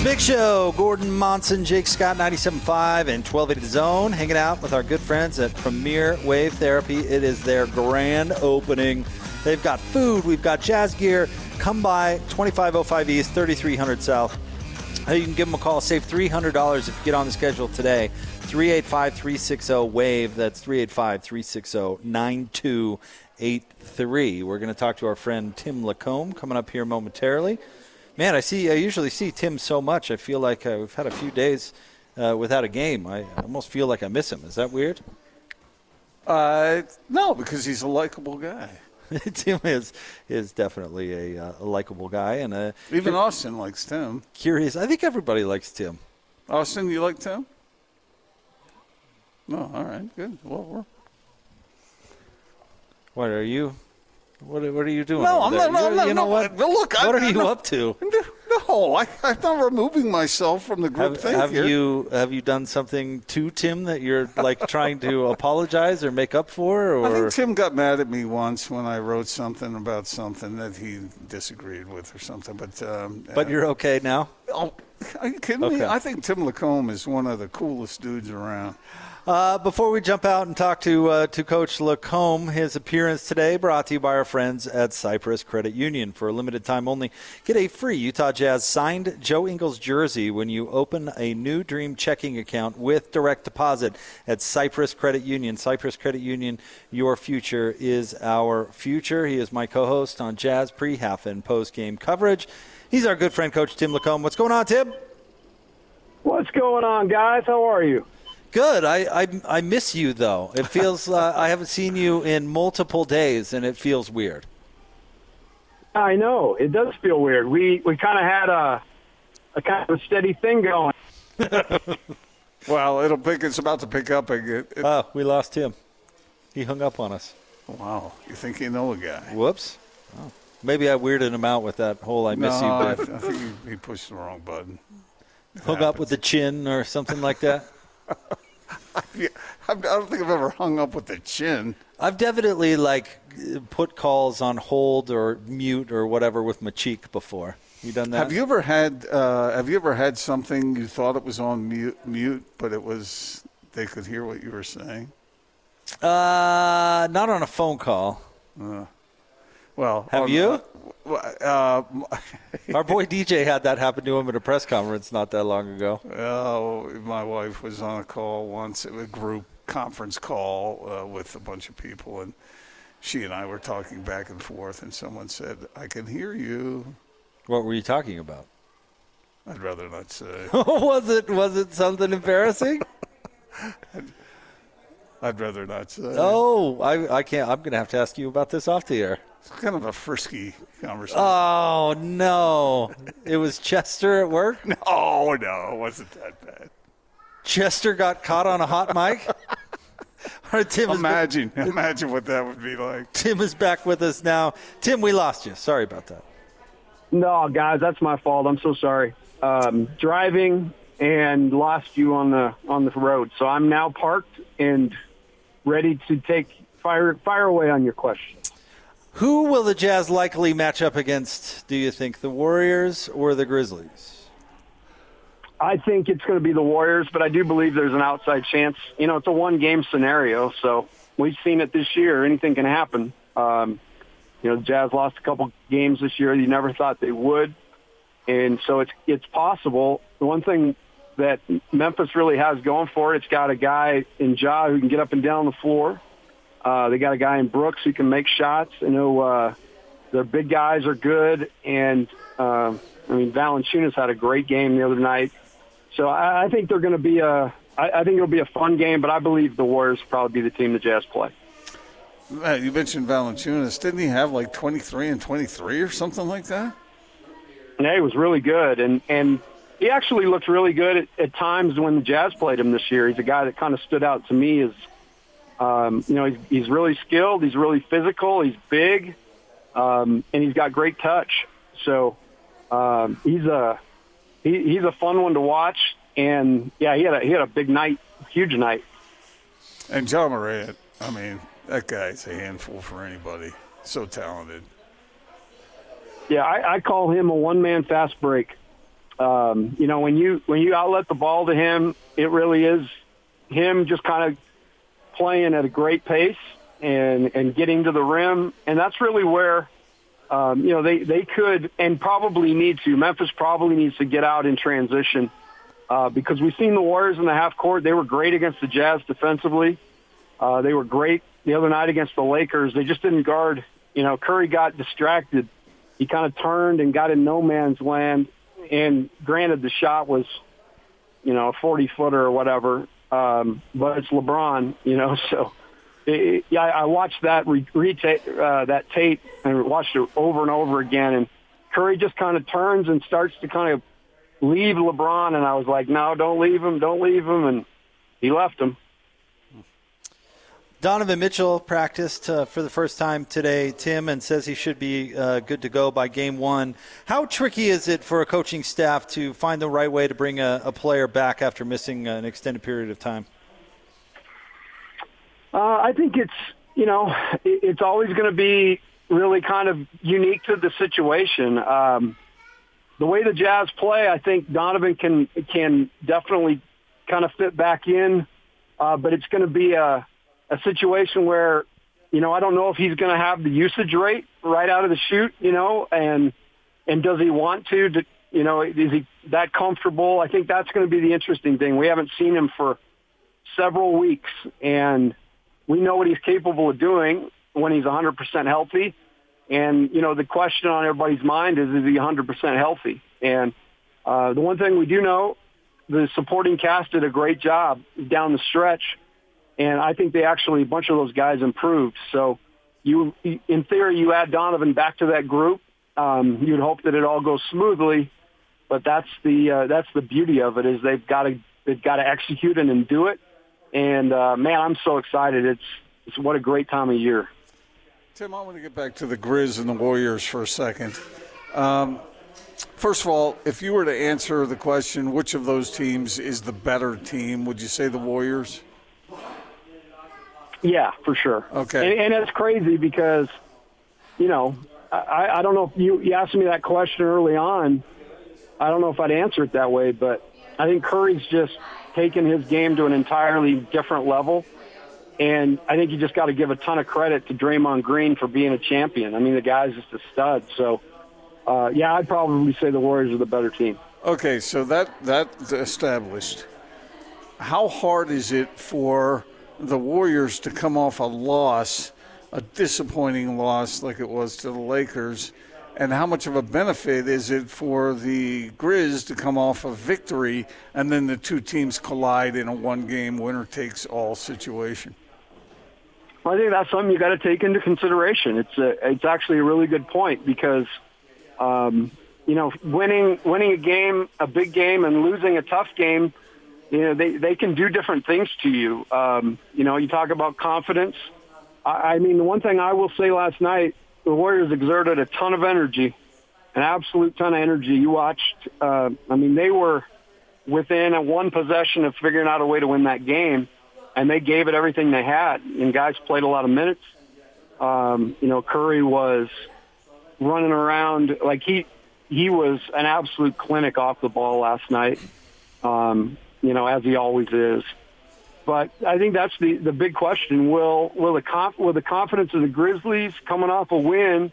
It's Big Show. Gordon Monson, Jake Scott, 97.5 and 1280 The Zone, hanging out with our good friends at Premier Wave Therapy. It is their grand opening. They've got food, we've got jazz gear. Come by 2505 East, 3300 South. You can give them a call. Save $300 if you get on the schedule today. 385 360 WAVE. That's 385 360 9283. We're going to talk to our friend Tim LaComb coming up here momentarily. Man, I see. I usually see Tim so much. I feel like uh, we've had a few days uh, without a game. I almost feel like I miss him. Is that weird? Uh, no, because he's a likable guy. Tim is is definitely a, uh, a likable guy and a Even Austin likes Tim. curious. I think everybody likes Tim. Austin, you like Tim? No, all right, good. Well, we're What are you? What, are- what are you doing? No, I'm there? not- no, You- no, you know no, what? look, what are you no. up to? No, I, I'm not removing myself from the group Have, thing have here. you have you done something to Tim that you're like trying to apologize or make up for? Or I think Tim got mad at me once when I wrote something about something that he disagreed with or something. But um, but uh, you're okay now. oh, are you kidding me? I think Tim LaComb is one of the coolest dudes around. Uh, before we jump out and talk to uh, to Coach LaComb, his appearance today brought to you by our friends at Cyprus Credit Union. For a limited time only, get a free Utah Jazz signed Joe Ingles jersey when you open a new Dream checking account with direct deposit at Cyprus Credit Union. Cyprus Credit Union, your future is our future. He is my co-host on Jazz pre, half, and post game coverage. He's our good friend, Coach Tim LaComb. What's going on, Tim? What's going on, guys? How are you? Good. I, I I miss you though. It feels uh, I haven't seen you in multiple days, and it feels weird. I know it does feel weird. We we kind of had a a kind of a steady thing going. Well, it'll pick. It's about to pick up again. It- Oh, we lost him. He hung up on us. wow, you think you know a guy? Whoops. Oh. Maybe I weirded him out with that whole "I miss no, I, you" th- I think he, he pushed the wrong button. Hung up with the chin or something like that. I don't think I've ever hung up with a chin. I've definitely like put calls on hold or mute or whatever with my cheek before. You done that? Have you ever had uh, Have you ever had something you thought it was on mute, mute, but it was they could hear what you were saying? Uh, not on a phone call. Well, Have you? Uh, Our boy DJ had that happen to him at a press conference not that long ago. oh, my wife was on a call once, a group conference call uh, with a bunch of people, and she and I were talking back and forth, and someone said, "I can hear you." What were you talking about? I'd rather not say. was it was it something embarrassing? I'd rather not say. Oh, I, I can't. I'm going to have to ask you about this off the air. It's kind of a frisky conversation. Oh no, it was Chester at work. No, no, it wasn't that bad. Chester got caught on a hot mic. All right, Tim is, Imagine, imagine what that would be like. Tim is back with us now. Tim, we lost you. Sorry about that. No, guys, that's my fault. I'm so sorry. Um, driving and lost you on the on the road, so I'm now parked and ready to take fire fire away on your question. Who will the Jazz likely match up against? Do you think the Warriors or the Grizzlies? I think it's going to be the Warriors, but I do believe there's an outside chance. You know, it's a one game scenario, so we've seen it this year. Anything can happen. Um, you know, the Jazz lost a couple games this year. You never thought they would, and so it's it's possible. The one thing that Memphis really has going for it, it's got a guy in Ja who can get up and down the floor. Uh, they got a guy in Brooks who can make shots. You know, uh, their big guys are good, and uh, I mean Valanciunas had a great game the other night. So I, I think they're going to be a. I, I think it'll be a fun game, but I believe the Warriors will probably be the team the Jazz play. Uh, you mentioned Valanciunas. Didn't he have like 23 and 23 or something like that? Yeah, he was really good, and and he actually looked really good at, at times when the Jazz played him this year. He's a guy that kind of stood out to me as, um, you know, he's, he's really skilled. He's really physical. He's big, um, and he's got great touch. So um, he's a he, he's a fun one to watch. And yeah, he had a he had a big night, huge night. And Ja Morant, I mean, that guy's a handful for anybody. So talented. Yeah, I, I call him a one man fast break. Um, you know, when you when you outlet the ball to him, it really is him just kind of playing at a great pace and and getting to the rim, and that's really where um, you know they they could and probably need to. Memphis probably needs to get out in transition uh, because we've seen the Warriors in the half court. They were great against the Jazz defensively. Uh, they were great the other night against the Lakers. They just didn't guard. You know, Curry got distracted. He kind of turned and got in no man's land. And granted, the shot was, you know, a 40 footer or whatever. Um, but it's LeBron, you know, so it, yeah, I watched that re- reta- uh, that tape and watched it over and over again. And Curry just kind of turns and starts to kind of leave LeBron, and I was like, no, don't leave him, don't leave him, and he left him. Donovan Mitchell practiced uh, for the first time today, Tim, and says he should be uh, good to go by game one. How tricky is it for a coaching staff to find the right way to bring a, a player back after missing an extended period of time? Uh, I think it's, you know, it's always going to be really kind of unique to the situation. Um, the way the Jazz play, I think Donovan can can definitely kind of fit back in, uh, but it's going to be a a situation where, you know, I don't know if he's going to have the usage rate right out of the chute, you know, and and does he want to? to you know, is he that comfortable? I think that's going to be the interesting thing. We haven't seen him for several weeks, and we know what he's capable of doing when he's 100% healthy. And, you know, the question on everybody's mind is, is he 100% healthy? And uh, the one thing we do know, the supporting cast did a great job down the stretch. And I think they actually, a bunch of those guys improved. So you, in theory, you add Donovan back to that group. Um, you'd hope that it all goes smoothly, but that's the uh, that's the beauty of it is they've got to they've got to execute it and do it. And uh, man, I'm so excited! It's it's what a great time of year. Tim, I want to get back to the Grizz and the Warriors for a second. Um, first of all, if you were to answer the question, which of those teams is the better team, would you say the Warriors? Yeah, for sure. Okay. And, and it's crazy because, you know, I, I don't know if you, you asked me that question early on. I don't know if I'd answer it that way, but I think Curry's just taken his game to an entirely different level. And I think you just got to give a ton of credit to Draymond Green for being a champion. I mean, the guy's just a stud. So, uh, yeah, I'd probably say the Warriors are the better team. Okay, so that that's established. How hard is it for the Warriors to come off a loss, a disappointing loss like it was to the Lakers? And how much of a benefit is it for the Grizz to come off a victory and then the two teams collide in a one game winner takes all situation? Well, I think that's something you got to take into consideration. It's a, it's actually a really good point because, um, you know, winning winning a game, a big game, and losing a tough game, you know, they they can do different things to you. Um, you know, you talk about confidence. I, I mean, the one thing I will say last night, the Warriors exerted a ton of energy, an absolute ton of energy. You watched. Uh, I mean, they were within a one possession of figuring out a way to win that game and they gave it everything they had. And guys played a lot of minutes. Um, you know, Curry was running around like he he was an absolute clinic off the ball last night. Um, you know, as he always is. But I think that's the the big question. Will will the conf, will the confidence of the Grizzlies coming off a win,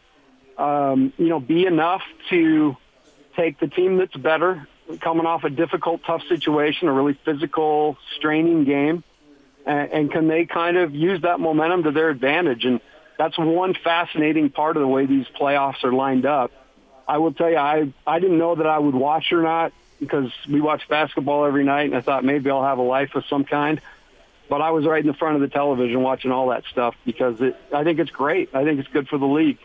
um, you know, be enough to take the team that's better, coming off a difficult, tough situation, a really physical, straining game, and, and can they kind of use that momentum to their advantage? And that's one fascinating part of the way these playoffs are lined up. I will tell you, I I didn't know that I would watch or not because we watch basketball every night, and I thought maybe I'll have a life of some kind. But I was right in the front of the television watching all that stuff because it, I think it's great. I think it's good for the league.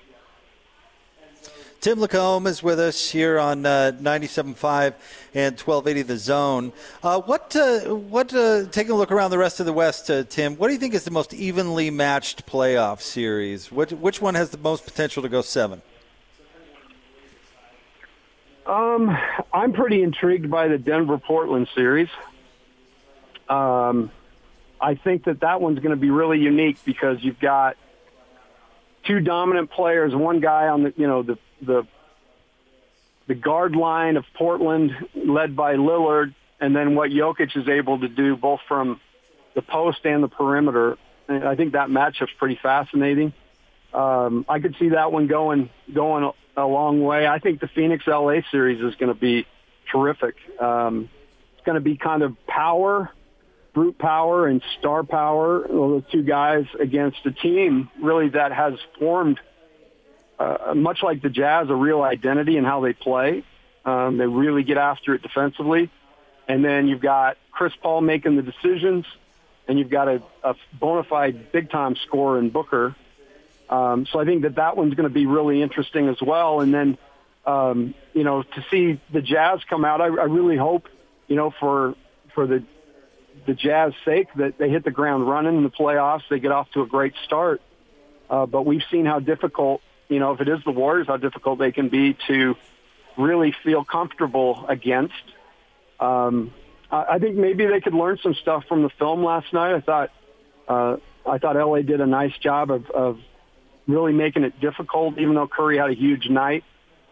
Tim LaComb is with us here on uh, 97.5 and 1280 The Zone. Uh, what, uh, what uh, taking a look around the rest of the West, uh, Tim, what do you think is the most evenly matched playoff series? Which one has the most potential to go seven? Um, I'm pretty intrigued by the Denver Portland series. Um, I think that that one's going to be really unique because you've got two dominant players, one guy on the you know the the the guard line of Portland, led by Lillard, and then what Jokic is able to do both from the post and the perimeter. And I think that matchup's pretty fascinating. Um, I could see that one going going a, long way. I think the Phoenix LA series is going to be terrific. Um, it's going to be kind of power brute power and star power, those two guys against a team really that has formed, uh, much like the Jazz, a real identity in how they play. Um, they really get after it defensively. And then you've got Chris Paul making the decisions, and you've got a, a bona fide big time scorer in Booker. Um, so I think that that one's going to be really interesting as well. And then, um, you know, to see the Jazz come out, I, I really hope, you know, for for the the Jazz sake that they hit the ground running in the playoffs. They get off to a great start. Uh, but we've seen how difficult, you know, if it is the Warriors, how difficult they can be to really feel comfortable against. Um, I, I think maybe they could learn some stuff from the film last night. I thought, uh, I thought LA did a nice job of, of really making it difficult, even though Curry had a huge night.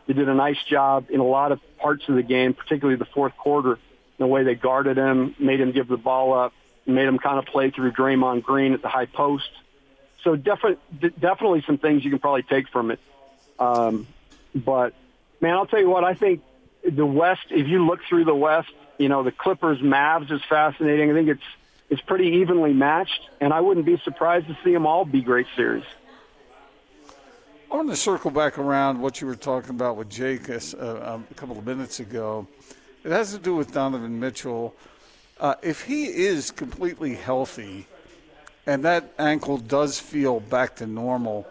They did a nice job in a lot of parts of the game, particularly the fourth quarter the way they guarded him, made him give the ball up, made him kind of play through Draymond Green at the high post. So definitely, definitely some things you can probably take from it. Um, but man, I'll tell you what, I think the West, if you look through the West, you know, the Clippers Mavs is fascinating. I think it's, it's pretty evenly matched, and I wouldn't be surprised to see them all be great series. I want to circle back around what you were talking about with Jake um, a couple of minutes ago. It has to do with Donovan Mitchell. Uh, if he is completely healthy and that ankle does feel back to normal,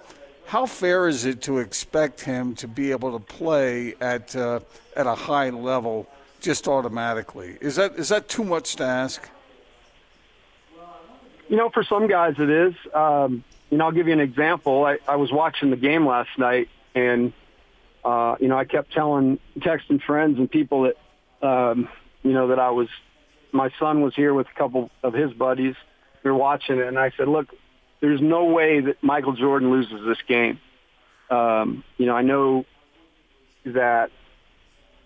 how fair is it to expect him to be able to play at uh, at a high level just automatically? Is that is that too much to ask? You know, for some guys it is. Um, you know, I'll give you an example. I, I was watching the game last night, and uh, you know, I kept telling, texting friends and people that um, you know, that I was, my son was here with a couple of his buddies. Were watching it, and I said, look, there's no way that Michael Jordan loses this game. Um, you know, I know that,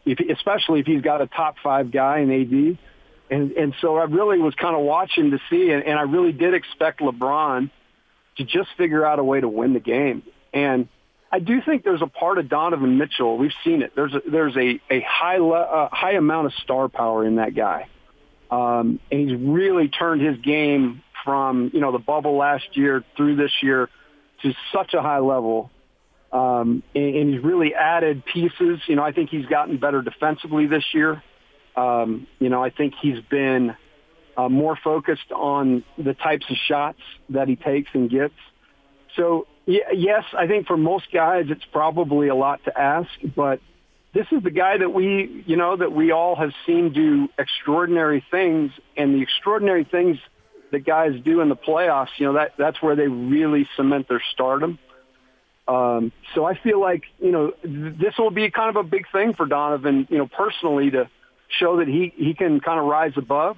if, especially if he's got a top five guy in AD. And, and so I really was kind of watching to see, and, and I really did expect LeBron to just figure out a way to win the game. And I do think there's a part of Donovan Mitchell. We've seen it. There's a, there's a, a high le- a high amount of star power in that guy, um, and he's really turned his game from you know the bubble last year through this year to such a high level, um, and, and he's really added pieces. You know, I think he's gotten better defensively this year. Um, you know, I think he's been uh, more focused on the types of shots that he takes and gets. So yes, I think for most guys it's probably a lot to ask, but this is the guy that we, you know, that we all have seen do extraordinary things, and the extraordinary things that guys do in the playoffs, you know, that that's where they really cement their stardom. Um, so I feel like you know this will be kind of a big thing for Donovan, you know, personally to show that he he can kind of rise above.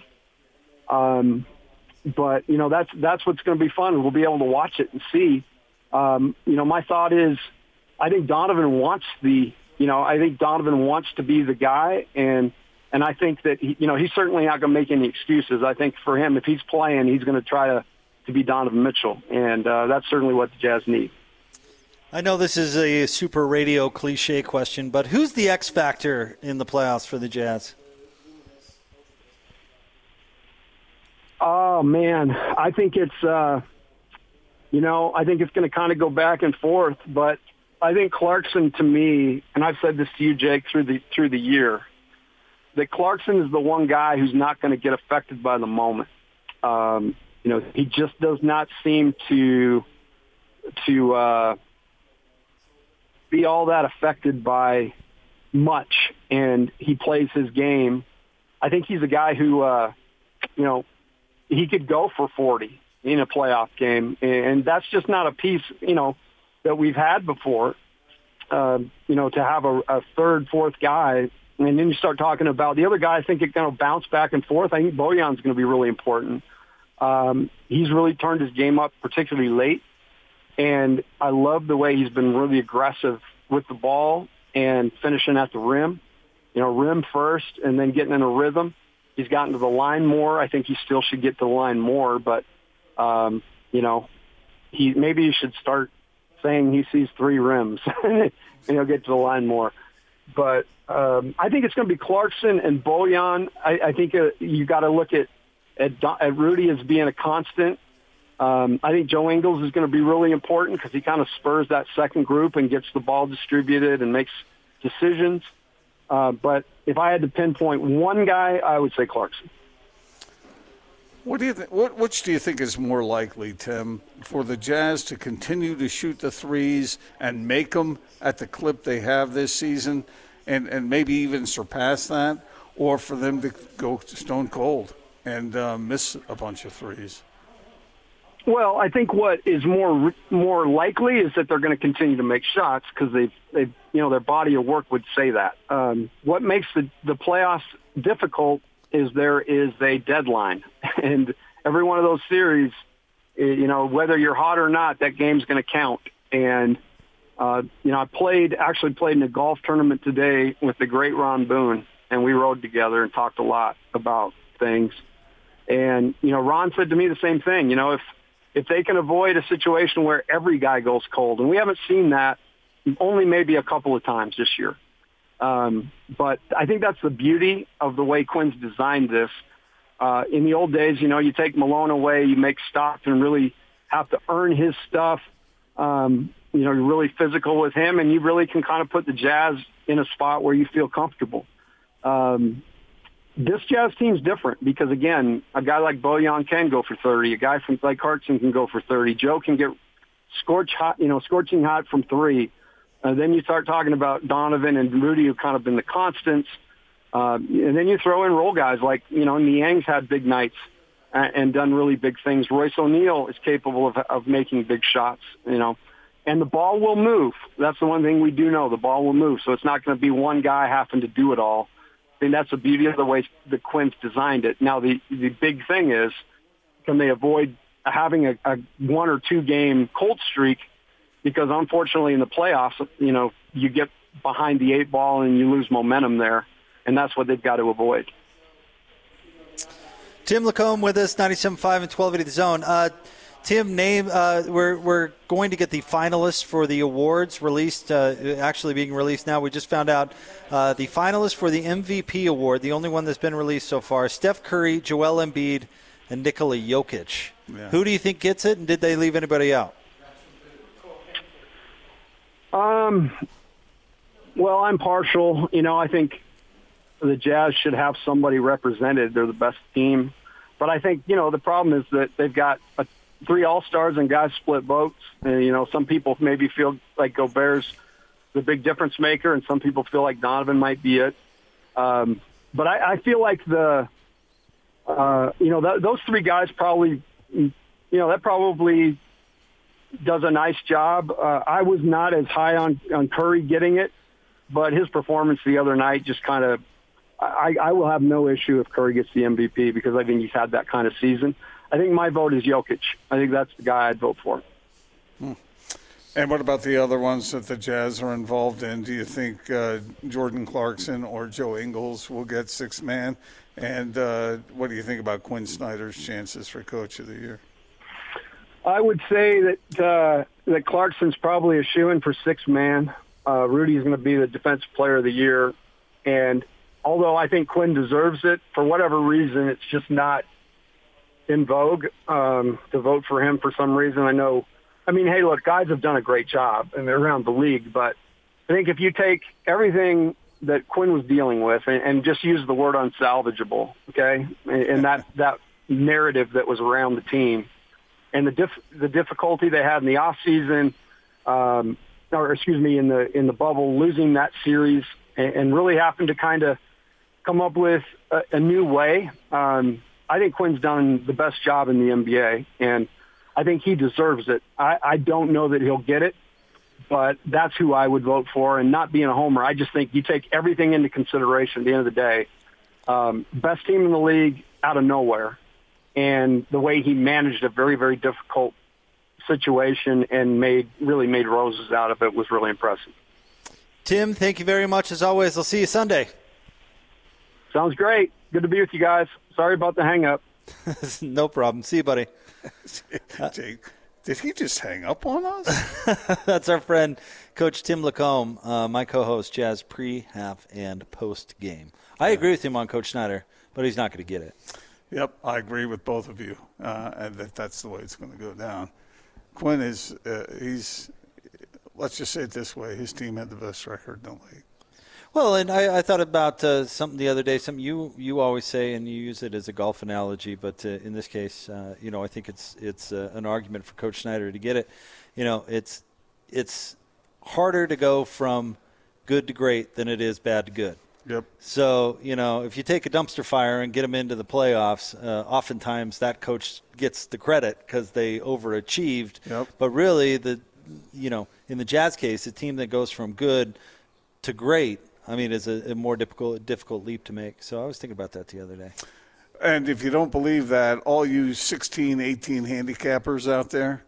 Um, but you know that's that's what's going to be fun. We'll be able to watch it and see um, you know, my thought is, I think Donovan wants the, you know, I think Donovan wants to be the guy, and and I think that he, you know he's certainly not going to make any excuses. I think for him, if he's playing, he's going to try to to be Donovan Mitchell, and uh, that's certainly what the Jazz need. I know this is a super radio cliche question, but who's the X factor in the playoffs for the Jazz? Oh man, I think it's. Uh, you know, I think it's going to kind of go back and forth, but I think Clarkson to me, and I've said this to you, Jake, through the through the year, that Clarkson is the one guy who's not going to get affected by the moment. Um, you know, he just does not seem to to uh, be all that affected by much, and he plays his game. I think he's a guy who, uh, you know, he could go for 40 in a playoff game, and that's just not a piece, you know, that we've had before. Uh, you know, to have a, a third, fourth guy, and then you start talking about the other guy. I think it's going to bounce back and forth. I think Bojan's going to be really important. Um, he's really turned his game up, particularly late, and I love the way he's been really aggressive with the ball and finishing at the rim. You know, rim first, and then getting in a rhythm. He's gotten to the line more. I think he still should get to the line more, but um, you know, he maybe he should start saying he sees three rims and he'll get to the line more. But um, I think it's going to be Clarkson and Bojan. I, I think uh, you got to look at, at at Rudy as being a constant. Um, I think Joe Ingles is going to be really important because he kind of spurs that second group and gets the ball distributed and makes decisions. Uh, but if I had to pinpoint one guy, I would say Clarkson. What do you think? What, which do you think is more likely, Tim, for the Jazz to continue to shoot the threes and make them at the clip they have this season, and and maybe even surpass that, or for them to go stone cold and uh, miss a bunch of threes? Well, I think what is more more likely is that they're going to continue to make shots because they've they've you know their body of work would say that. Um, what makes the the playoffs difficult is there is a deadline, and every one of those series, eh, you know, whether you're hot or not, that game's going to count. And uh, you know, I played actually played in a golf tournament today with the great Ron Boone, and we rode together and talked a lot about things. And you know, Ron said to me the same thing. You know, if if they can avoid a situation where every guy goes cold, and we haven't seen that only maybe a couple of times this year. Um, but I think that's the beauty of the way Quinn's designed this. Uh, in the old days, you know, you take Malone away, you make Stockton really have to earn his stuff. Um, you know, you're really physical with him, and you really can kind of put the Jazz in a spot where you feel comfortable. Um, this Jazz team's different because, again, a guy like Bojan can go for 30. A guy from like Clarkson can go for 30. Joe can get scorch hot, you know, scorching hot from three. Uh, then you start talking about Donovan and Rudy, who kind of been the constants. Uh, and then you throw in role guys like, you know, Niang's had big nights and, and done really big things. Royce O'Neale is capable of, of making big shots, you know. And the ball will move. That's the one thing we do know. The ball will move. So it's not going to be one guy having to do it all. I think that's the beauty of the way the Quinn's designed it. Now, the, the big thing is, can they avoid having a, a one or two game cold streak – because unfortunately in the playoffs, you know, you get behind the eight ball and you lose momentum there, and that's what they've got to avoid. Tim LaComb with us, 97.5 and 1280 The Zone. Uh, Tim, name uh, we're we're going to get the finalists for the awards released. Uh, actually, being released now. We just found out uh, the finalists for the MVP award, the only one that's been released so far: Steph Curry, Joel Embiid, and Nikola Jokic. Yeah. Who do you think gets it, and did they leave anybody out? Um, well, I'm partial. You know, I think the Jazz should have somebody represented. They're the best team. But I think, you know, the problem is that they've got a, three All-Stars and guys split votes. And, you know, some people maybe feel like Gobert's the big difference maker, and some people feel like Donovan might be it. Um, but I, I feel like the, uh, you know, th- those three guys probably, you know, that probably does a nice job. Uh, I was not as high on, on Curry getting it, but his performance the other night just kind of, I, I will have no issue if Curry gets the MVP because I think he's had that kind of season. I think my vote is Jokic. I think that's the guy I'd vote for. Hmm. And what about the other ones that the Jazz are involved in? Do you think uh, Jordan Clarkson or Joe Ingles will get six man? And uh, what do you think about Quinn Snyder's chances for Coach of the Year? I would say that uh, that Clarkson's probably a shoe in for six man. Uh, Rudy's going to be the defensive player of the year, and although I think Quinn deserves it for whatever reason, it's just not in vogue um, to vote for him for some reason. I know. I mean, hey, look, guys have done a great job and they're around the league, but I think if you take everything that Quinn was dealing with and, and just use the word unsalvageable, okay, and, and that that narrative that was around the team and the diff- the difficulty they had in the off season. Um, or excuse me, in the in the bubble, losing that series, and, and really having to kind of come up with a, a new way. Um, I think Quinn's done the best job in the NBA, and I think he deserves it. I, I don't know that he'll get it, but that's who I would vote for. And not being a homer, I just think you take everything into consideration. At the end of the day, um, best team in the league out of nowhere, and the way he managed a very very difficult situation and made really made roses out of it was really impressive. Tim, thank you very much as always. I'll see you Sunday. Sounds great. Good to be with you guys. Sorry about the hang up. no problem. See you, buddy. Jake, did he just hang up on us? That's our friend, Coach Tim LaComb, uh, my co-host, Jazz pre, half, and post game. I agree with him on Coach Snyder, but he's not going to get it. Yep, I agree with both of you, uh, and that that's the way it's going to go down. Quinn is uh, he's let's just say it this way: his team had the best record in the league. Well, and I, I thought about uh, something the other day. Something you you always say, and you use it as a golf analogy, but uh, in this case, uh, you know, I think it's it's uh, an argument for Coach Snyder to get it. You know, it's it's harder to go from good to great than it is bad to good. Yep. So you know, if you take a dumpster fire and get them into the playoffs, uh, oftentimes that coach gets the credit because they overachieved. Yep. But really, the you know, in the Jazz case, a team that goes from good to great, I mean, it's a, a more difficult difficult leap to make. So I was thinking about that the other day. And if you don't believe that, all you 16, 18 handicappers out there,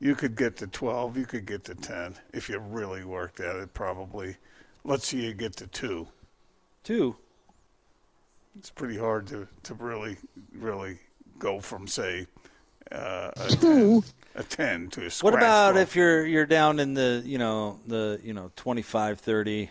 you could get to 12, you could get to 10 if you really worked at it, probably. Let's see you get to two. Two. It's pretty hard to, to really, really go from, say, uh, a, 10, a 10 to a scratch. What about 12. if you're you're down in the you know the you know 25, 30,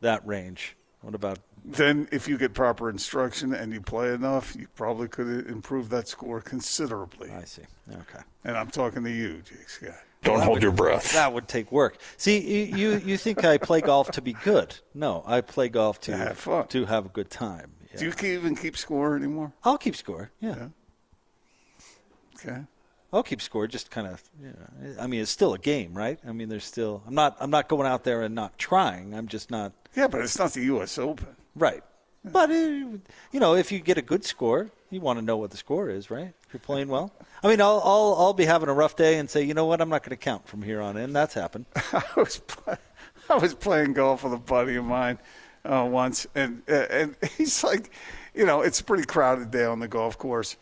that range? What about Then, if you get proper instruction and you play enough, you probably could improve that score considerably. I see. Okay. And I'm talking to you, Jake Scott. Don't hold your breath. That would take work. See, you, you you think I play golf to be good? No, I play golf to To have fun. to have a good time. Yeah. Do you even keep score anymore? I'll keep score. Yeah. Yeah. Okay. I'll keep score. Just kind of, you know, I mean, it's still a game, right? I mean, there's still. I'm not. I'm not going out there and not trying. I'm just not. Yeah, but it's not the U.S. Open. Right. But uh, you know, if you get a good score, you want to know what the score is, right? If you're playing well. I mean, I'll I'll, I'll be having a rough day and say, you know what, I'm not going to count from here on in. That's happened. I was play, I was playing golf with a buddy of mine uh, once, and uh, and he's like, you know, it's a pretty crowded day on the golf course,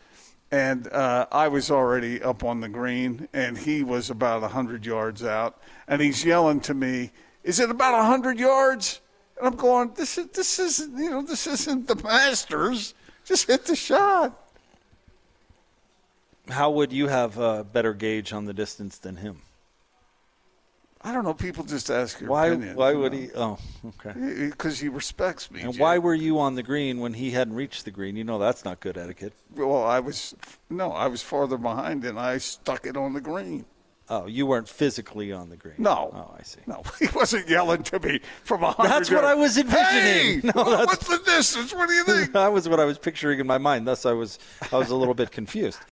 and uh, I was already up on the green, and he was about hundred yards out, and he's yelling to me, "Is it about hundred yards?" And I'm going, "This is this isn't you know this isn't the Masters. Just hit the shot." How would you have a better gauge on the distance than him? I don't know. People just ask your Why? opinion. Why would know. he? Oh, okay. Because he respects me. And Jay. why were you on the green when he hadn't reached the green? You know that's not good etiquette. Well, I was no, I was farther behind, and I stuck it on the green. Oh, you weren't physically on the green. No. Oh, I see. No, he wasn't yelling to me from a hundred. That's what I was envisioning. Hey, No, that's- what's the distance? What do you think? that was what I was picturing in my mind. Thus, I was I was a little bit confused.